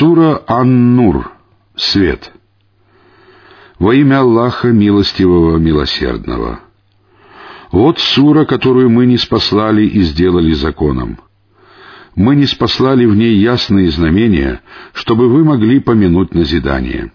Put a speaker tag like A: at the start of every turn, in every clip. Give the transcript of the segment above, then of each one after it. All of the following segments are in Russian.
A: Сура Ан-Нур. Свет. Во имя Аллаха Милостивого Милосердного. Вот сура, которую мы не спаслали и сделали законом. Мы не спаслали в ней ясные знамения, чтобы вы могли помянуть назидание.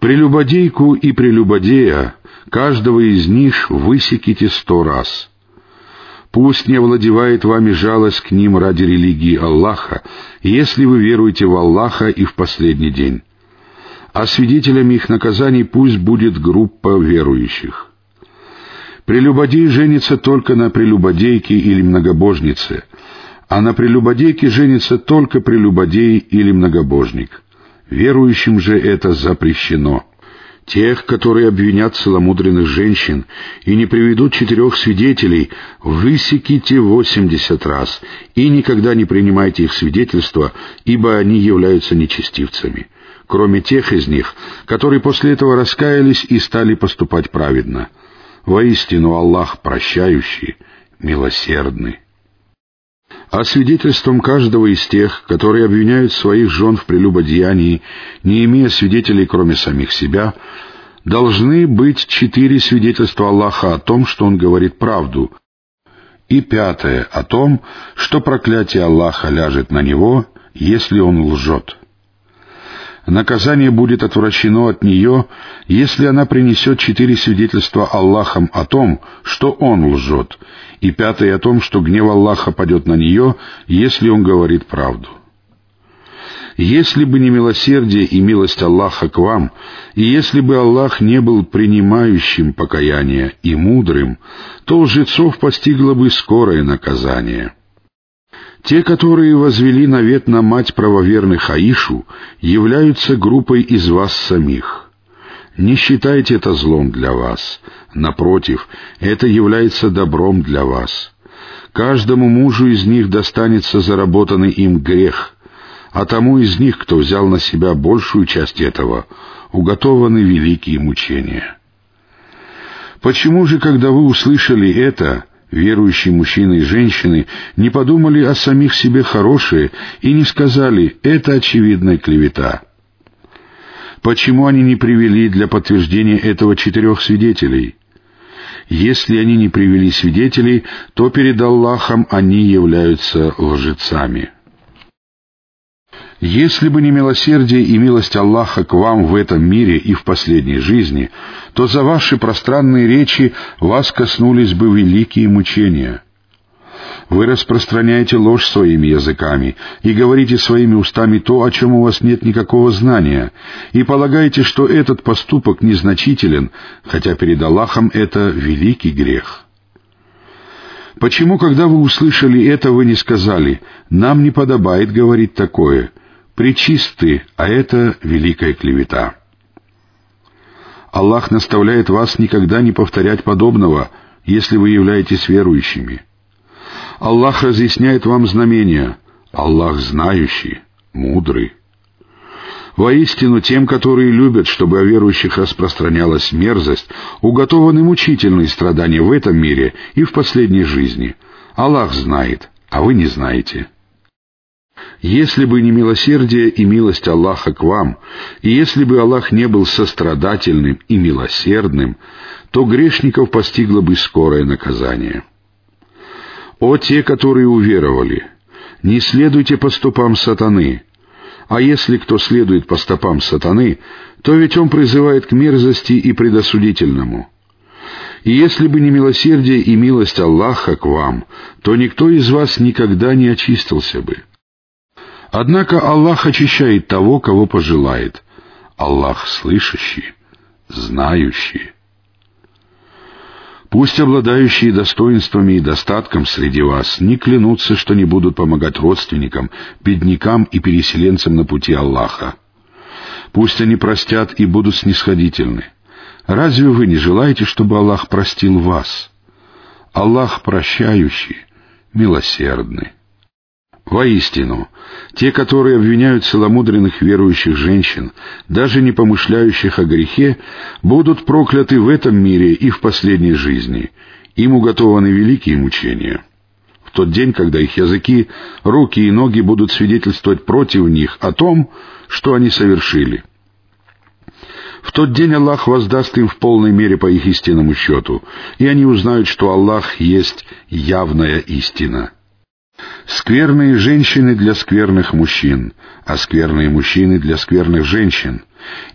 A: Прелюбодейку и прелюбодея, каждого из них высеките сто раз — Пусть не овладевает вами жалость к ним ради религии Аллаха, если вы веруете в Аллаха и в последний день. А свидетелями их наказаний пусть будет группа верующих. Прелюбодей женится только на прелюбодейке или многобожнице, а на прелюбодейке женится только прелюбодей или многобожник. Верующим же это запрещено тех, которые обвинят целомудренных женщин и не приведут четырех свидетелей, высеките восемьдесят раз и никогда не принимайте их свидетельства, ибо они являются нечестивцами, кроме тех из них, которые после этого раскаялись и стали поступать праведно. Воистину Аллах прощающий, милосердный а свидетельством каждого из тех, которые обвиняют своих жен в прелюбодеянии, не имея свидетелей, кроме самих себя, должны быть четыре свидетельства Аллаха о том, что Он говорит правду, и пятое — о том, что проклятие Аллаха ляжет на него, если он лжет. Наказание будет отвращено от нее, если она принесет четыре свидетельства Аллахом о том, что он лжет, и пятое о том, что гнев Аллаха падет на нее, если он говорит правду. Если бы не милосердие и милость Аллаха к вам, и если бы Аллах не был принимающим покаяние и мудрым, то лжецов постигло бы скорое наказание. Те, которые возвели навет на мать правоверных Аишу, являются группой из вас самих. Не считайте это злом для вас. Напротив, это является добром для вас. Каждому мужу из них достанется заработанный им грех, а тому из них, кто взял на себя большую часть этого, уготованы великие мучения. Почему же, когда вы услышали это, Верующие мужчины и женщины не подумали о самих себе хорошие и не сказали «это очевидная клевета». Почему они не привели для подтверждения этого четырех свидетелей? Если они не привели свидетелей, то перед Аллахом они являются лжецами. Если бы не милосердие и милость Аллаха к вам в этом мире и в последней жизни, то за ваши пространные речи вас коснулись бы великие мучения. Вы распространяете ложь своими языками и говорите своими устами то, о чем у вас нет никакого знания, и полагаете, что этот поступок незначителен, хотя перед Аллахом это великий грех. Почему, когда вы услышали это, вы не сказали «нам не подобает говорить такое», причисты, а это великая клевета. Аллах наставляет вас никогда не повторять подобного, если вы являетесь верующими. Аллах разъясняет вам знамения. Аллах знающий, мудрый. Воистину, тем, которые любят, чтобы о верующих распространялась мерзость, уготованы мучительные страдания в этом мире и в последней жизни. Аллах знает, а вы не знаете. Если бы не милосердие и милость Аллаха к вам, и если бы Аллах не был сострадательным и милосердным, то грешников постигло бы скорое наказание. О те, которые уверовали! Не следуйте по стопам сатаны, а если кто следует по стопам сатаны, то ведь он призывает к мерзости и предосудительному. И если бы не милосердие и милость Аллаха к вам, то никто из вас никогда не очистился бы. Однако Аллах очищает того, кого пожелает. Аллах слышащий, знающий. Пусть обладающие достоинствами и достатком среди вас не клянутся, что не будут помогать родственникам, беднякам и переселенцам на пути Аллаха. Пусть они простят и будут снисходительны. Разве вы не желаете, чтобы Аллах простил вас? Аллах прощающий, милосердный. Воистину, те, которые обвиняют целомудренных верующих женщин, даже не помышляющих о грехе, будут прокляты в этом мире и в последней жизни. Им уготованы великие мучения. тот день, когда их языки, руки и ноги будут свидетельствовать против них о том, что они совершили. В тот день Аллах воздаст им в полной мере по их истинному счету, и они узнают, что Аллах есть явная истина. Скверные женщины для скверных мужчин, а скверные мужчины для скверных женщин,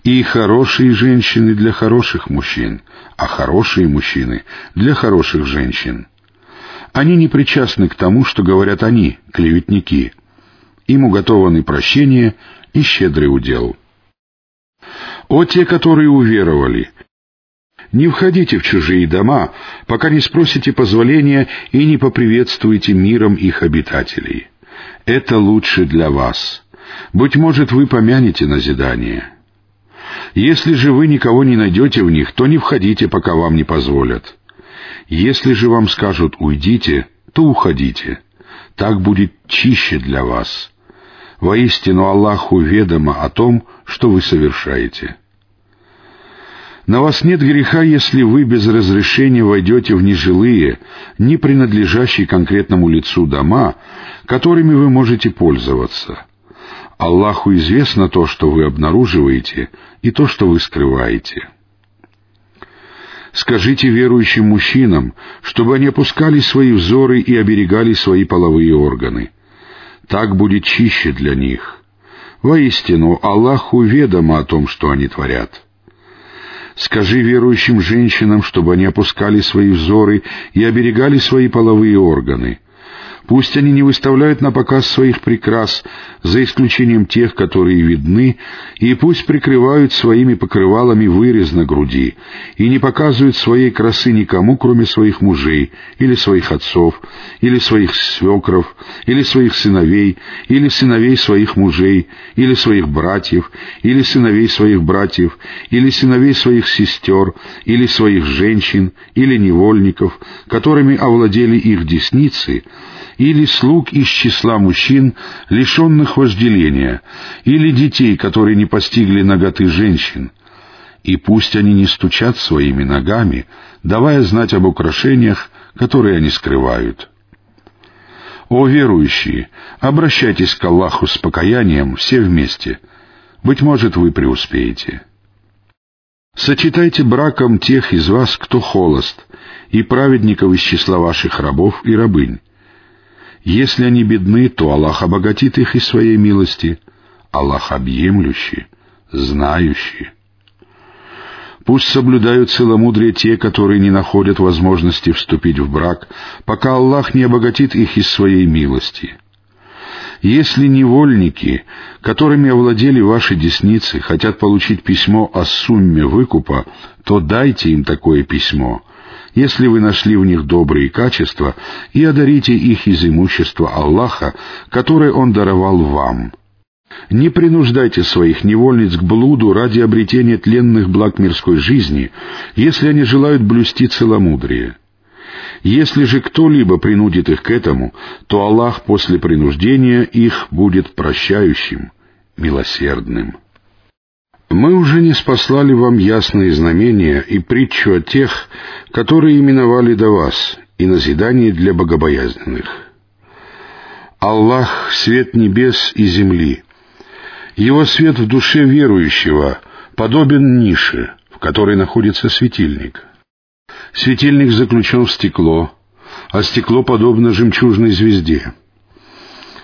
A: и хорошие женщины для хороших мужчин, а хорошие мужчины для хороших женщин. Они не причастны к тому, что говорят они, клеветники. Им уготованы прощение и щедрый удел. О те, которые уверовали! Не входите в чужие дома, пока не спросите позволения и не поприветствуете миром их обитателей. Это лучше для вас. Быть может, вы помянете назидание. Если же вы никого не найдете в них, то не входите, пока вам не позволят. Если же вам скажут «уйдите», то уходите. Так будет чище для вас. Воистину Аллаху ведомо о том, что вы совершаете. На вас нет греха, если вы без разрешения войдете в нежилые, не принадлежащие конкретному лицу дома, которыми вы можете пользоваться. Аллаху известно то, что вы обнаруживаете, и то, что вы скрываете. Скажите верующим мужчинам, чтобы они опускали свои взоры и оберегали свои половые органы. Так будет чище для них. Воистину, Аллаху ведомо о том, что они творят. Скажи верующим женщинам, чтобы они опускали свои взоры и оберегали свои половые органы — Пусть они не выставляют на показ своих прикрас, за исключением тех, которые видны, и пусть прикрывают своими покрывалами вырез на груди, и не показывают своей красы никому, кроме своих мужей, или своих отцов, или своих свекров, или своих сыновей, или сыновей своих мужей, или своих братьев, или сыновей своих братьев, или сыновей своих сестер, или своих женщин, или невольников, которыми овладели их десницы, или слуг из числа мужчин, лишенных вожделения, или детей, которые не постигли ноготы женщин. И пусть они не стучат своими ногами, давая знать об украшениях, которые они скрывают. О верующие, обращайтесь к Аллаху с покаянием все вместе. Быть может, вы преуспеете. Сочетайте браком тех из вас, кто холост, и праведников из числа ваших рабов и рабынь, если они бедны, то Аллах обогатит их из своей милости. Аллах объемлющий, знающий. Пусть соблюдают целомудрие те, которые не находят возможности вступить в брак, пока Аллах не обогатит их из своей милости. Если невольники, которыми овладели ваши десницы, хотят получить письмо о сумме выкупа, то дайте им такое письмо, если вы нашли в них добрые качества, и одарите их из имущества Аллаха, которое Он даровал вам. Не принуждайте своих невольниц к блуду ради обретения тленных благ мирской жизни, если они желают блюсти целомудрие. Если же кто-либо принудит их к этому, то Аллах после принуждения их будет прощающим, милосердным. Мы уже не спаслали вам ясные знамения и притчу о тех, которые именовали до вас, и назидание для богобоязненных. Аллах — свет небес и земли. Его свет в душе верующего подобен нише, в которой находится светильник. Светильник заключен в стекло, а стекло подобно жемчужной звезде —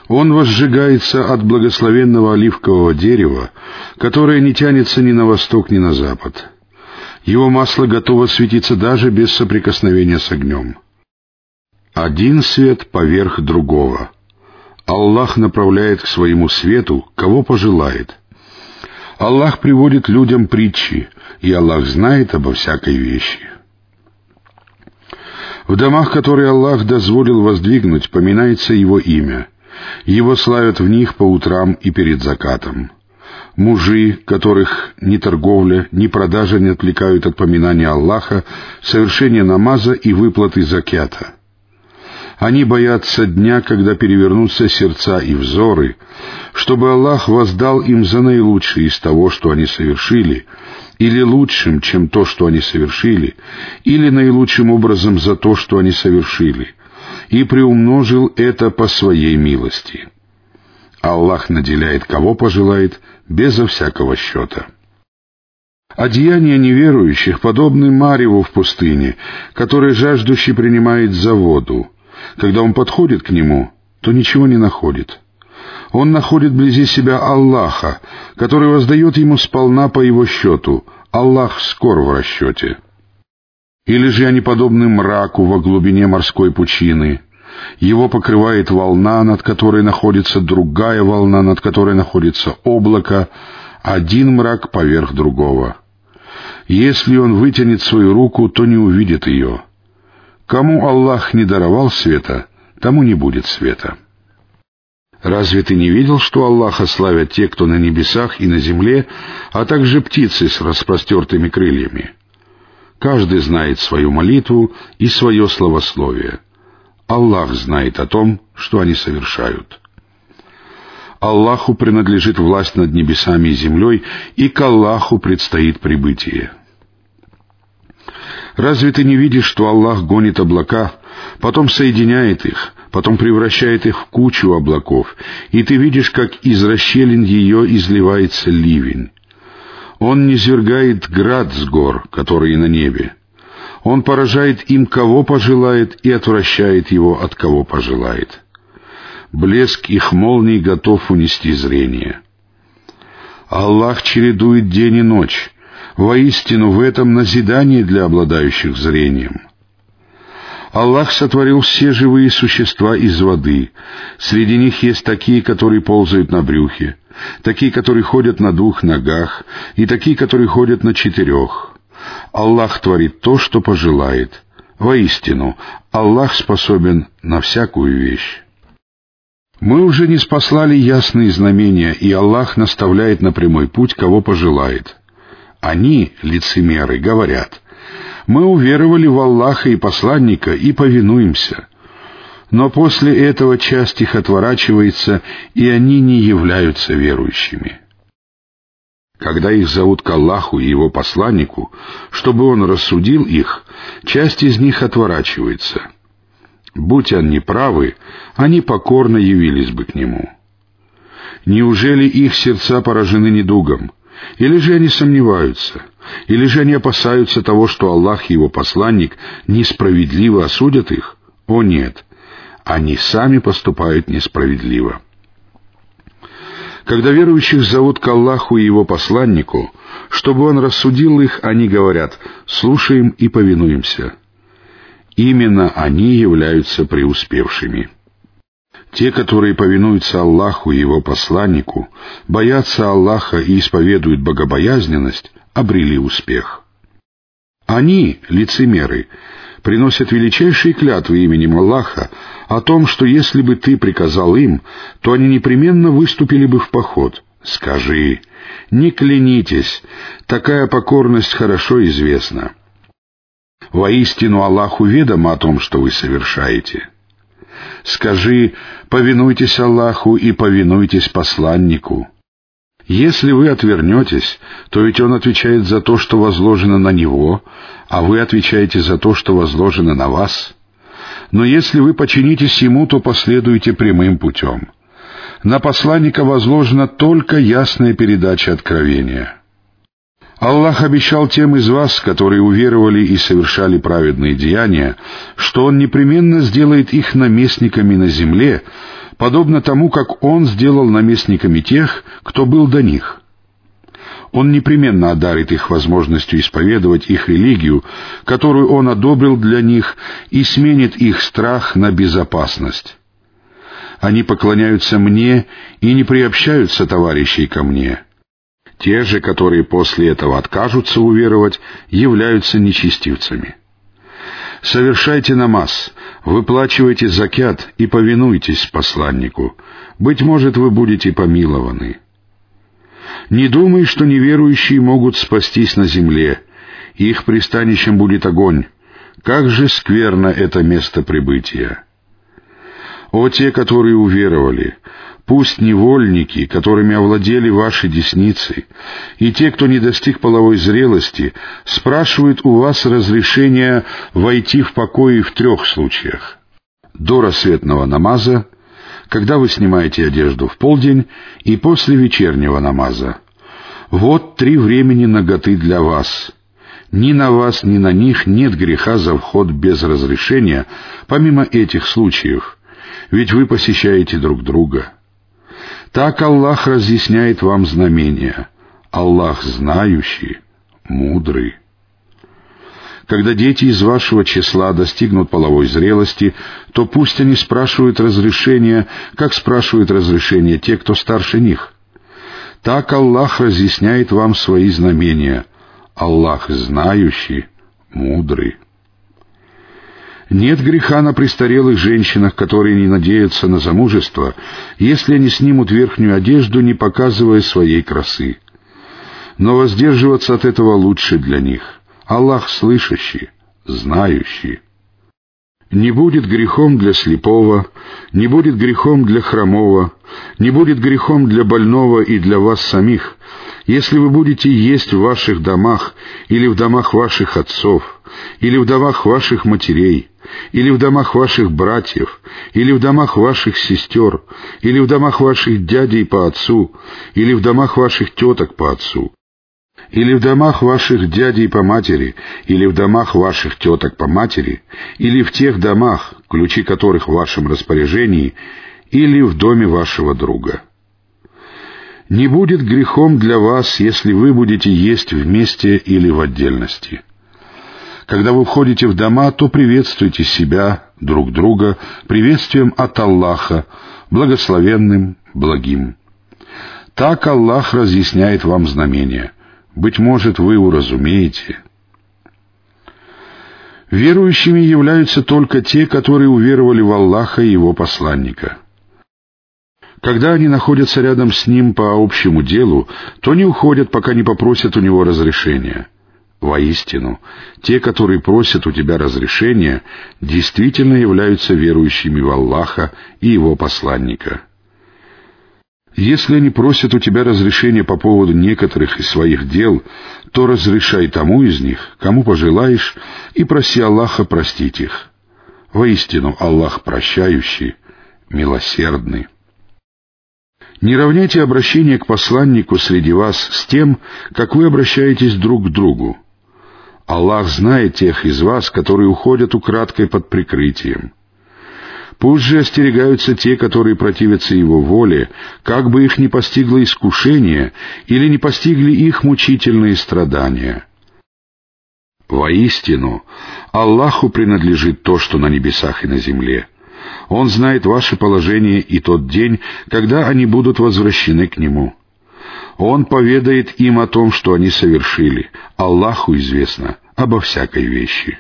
A: он возжигается от благословенного оливкового дерева, которое не тянется ни на восток, ни на запад. Его масло готово светиться даже без соприкосновения с огнем. Один свет поверх другого. Аллах направляет к своему свету, кого пожелает. Аллах приводит людям притчи, и Аллах знает обо всякой вещи. В домах, которые Аллах дозволил воздвигнуть, поминается Его имя — его славят в них по утрам и перед закатом. Мужи, которых ни торговля, ни продажа не отвлекают от поминания Аллаха, совершения намаза и выплаты закята. Они боятся дня, когда перевернутся сердца и взоры, чтобы Аллах воздал им за наилучшее из того, что они совершили, или лучшим, чем то, что они совершили, или наилучшим образом за то, что они совершили — и приумножил это по своей милости. Аллах наделяет кого пожелает, безо всякого счета. Одеяния неверующих подобны Мареву в пустыне, который жаждущий принимает за воду. Когда он подходит к нему, то ничего не находит. Он находит вблизи себя Аллаха, который воздает ему сполна по его счету. Аллах скор в расчете. Или же они подобны мраку во глубине морской пучины. Его покрывает волна, над которой находится другая волна, над которой находится облако, один мрак поверх другого. Если он вытянет свою руку, то не увидит ее. Кому Аллах не даровал света, тому не будет света. Разве ты не видел, что Аллаха славят те, кто на небесах и на земле, а также птицы с распростертыми крыльями? Каждый знает свою молитву и свое словословие. Аллах знает о том, что они совершают. Аллаху принадлежит власть над небесами и землей, и к Аллаху предстоит прибытие. Разве ты не видишь, что Аллах гонит облака, потом соединяет их, потом превращает их в кучу облаков, и ты видишь, как из расщелин ее изливается ливень? Он низвергает град с гор, которые на небе. Он поражает им, кого пожелает, и отвращает его, от кого пожелает. Блеск их молний готов унести зрение. Аллах чередует день и ночь. Воистину, в этом назидание для обладающих зрением. Аллах сотворил все живые существа из воды. Среди них есть такие, которые ползают на брюхе, такие, которые ходят на двух ногах, и такие, которые ходят на четырех. Аллах творит то, что пожелает. Воистину, Аллах способен на всякую вещь. Мы уже не спаслали ясные знамения, и Аллах наставляет на прямой путь, кого пожелает. Они, лицемеры, говорят, «Мы уверовали в Аллаха и посланника и повинуемся». Но после этого часть их отворачивается, и они не являются верующими. Когда их зовут к Аллаху и его посланнику, чтобы он рассудил их, часть из них отворачивается. Будь они правы, они покорно явились бы к нему. Неужели их сердца поражены недугом? Или же они сомневаются? Или же они опасаются того, что Аллах и его посланник несправедливо осудят их? О нет, они сами поступают несправедливо. Когда верующих зовут к Аллаху и Его посланнику, чтобы Он рассудил их, они говорят «слушаем и повинуемся». Именно они являются преуспевшими. Те, которые повинуются Аллаху и Его посланнику, боятся Аллаха и исповедуют богобоязненность, обрели успех. Они, лицемеры, приносят величайшие клятвы именем Аллаха о том, что если бы ты приказал им, то они непременно выступили бы в поход. Скажи, не клянитесь, такая покорность хорошо известна. Воистину Аллаху ведомо о том, что вы совершаете. Скажи, повинуйтесь Аллаху и повинуйтесь посланнику. Если вы отвернетесь, то ведь он отвечает за то, что возложено на него, а вы отвечаете за то, что возложено на вас. Но если вы подчинитесь ему, то последуете прямым путем. На посланника возложена только ясная передача откровения. Аллах обещал тем из вас, которые уверовали и совершали праведные деяния, что Он непременно сделает их наместниками на земле, подобно тому, как Он сделал наместниками тех, кто был до них. Он непременно одарит их возможностью исповедовать их религию, которую Он одобрил для них, и сменит их страх на безопасность. Они поклоняются мне и не приобщаются товарищей ко мне. Те же, которые после этого откажутся уверовать, являются нечестивцами. Совершайте намаз, выплачивайте закят и повинуйтесь посланнику. Быть может, вы будете помилованы. Не думай, что неверующие могут спастись на земле. Их пристанищем будет огонь. Как же скверно это место прибытия! О те, которые уверовали, Пусть невольники, которыми овладели ваши десницы, и те, кто не достиг половой зрелости, спрашивают у вас разрешения войти в покои в трех случаях. до рассветного намаза, когда вы снимаете одежду в полдень и после вечернего намаза. Вот три времени наготы для вас. Ни на вас, ни на них нет греха за вход без разрешения, помимо этих случаев, ведь вы посещаете друг друга. Так Аллах разъясняет вам знамения. Аллах знающий, мудрый. Когда дети из вашего числа достигнут половой зрелости, то пусть они спрашивают разрешения, как спрашивают разрешения те, кто старше них. Так Аллах разъясняет вам свои знамения. Аллах знающий, мудрый. Нет греха на престарелых женщинах, которые не надеются на замужество, если они снимут верхнюю одежду, не показывая своей красы. Но воздерживаться от этого лучше для них. Аллах слышащий, знающий. Не будет грехом для слепого, не будет грехом для хромого, не будет грехом для больного и для вас самих, если вы будете есть в ваших домах или в домах ваших отцов, или в домах ваших матерей, или в домах ваших братьев, или в домах ваших сестер, или в домах ваших дядей по отцу, или в домах ваших теток по отцу, или в домах ваших дядей по матери, или в домах ваших теток по матери, или в тех домах, ключи которых в вашем распоряжении, или в доме вашего друга. Не будет грехом для вас, если вы будете есть вместе или в отдельности. Когда вы входите в дома, то приветствуйте себя, друг друга, приветствием от Аллаха, благословенным, благим. Так Аллах разъясняет вам знамения — быть может, вы уразумеете. Верующими являются только те, которые уверовали в Аллаха и Его посланника. Когда они находятся рядом с Ним по общему делу, то не уходят, пока не попросят у Него разрешения. Воистину, те, которые просят у тебя разрешения, действительно являются верующими в Аллаха и Его посланника. Если они просят у тебя разрешения по поводу некоторых из своих дел, то разрешай тому из них, кому пожелаешь, и проси Аллаха простить их. Воистину, Аллах прощающий, милосердный. Не равняйте обращение к посланнику среди вас с тем, как вы обращаетесь друг к другу. Аллах знает тех из вас, которые уходят украдкой под прикрытием. Пусть же остерегаются те, которые противятся его воле, как бы их не постигло искушение или не постигли их мучительные страдания. Воистину, Аллаху принадлежит то, что на небесах и на земле. Он знает ваше положение и тот день, когда они будут возвращены к Нему. Он поведает им о том, что они совершили. Аллаху известно обо всякой вещи.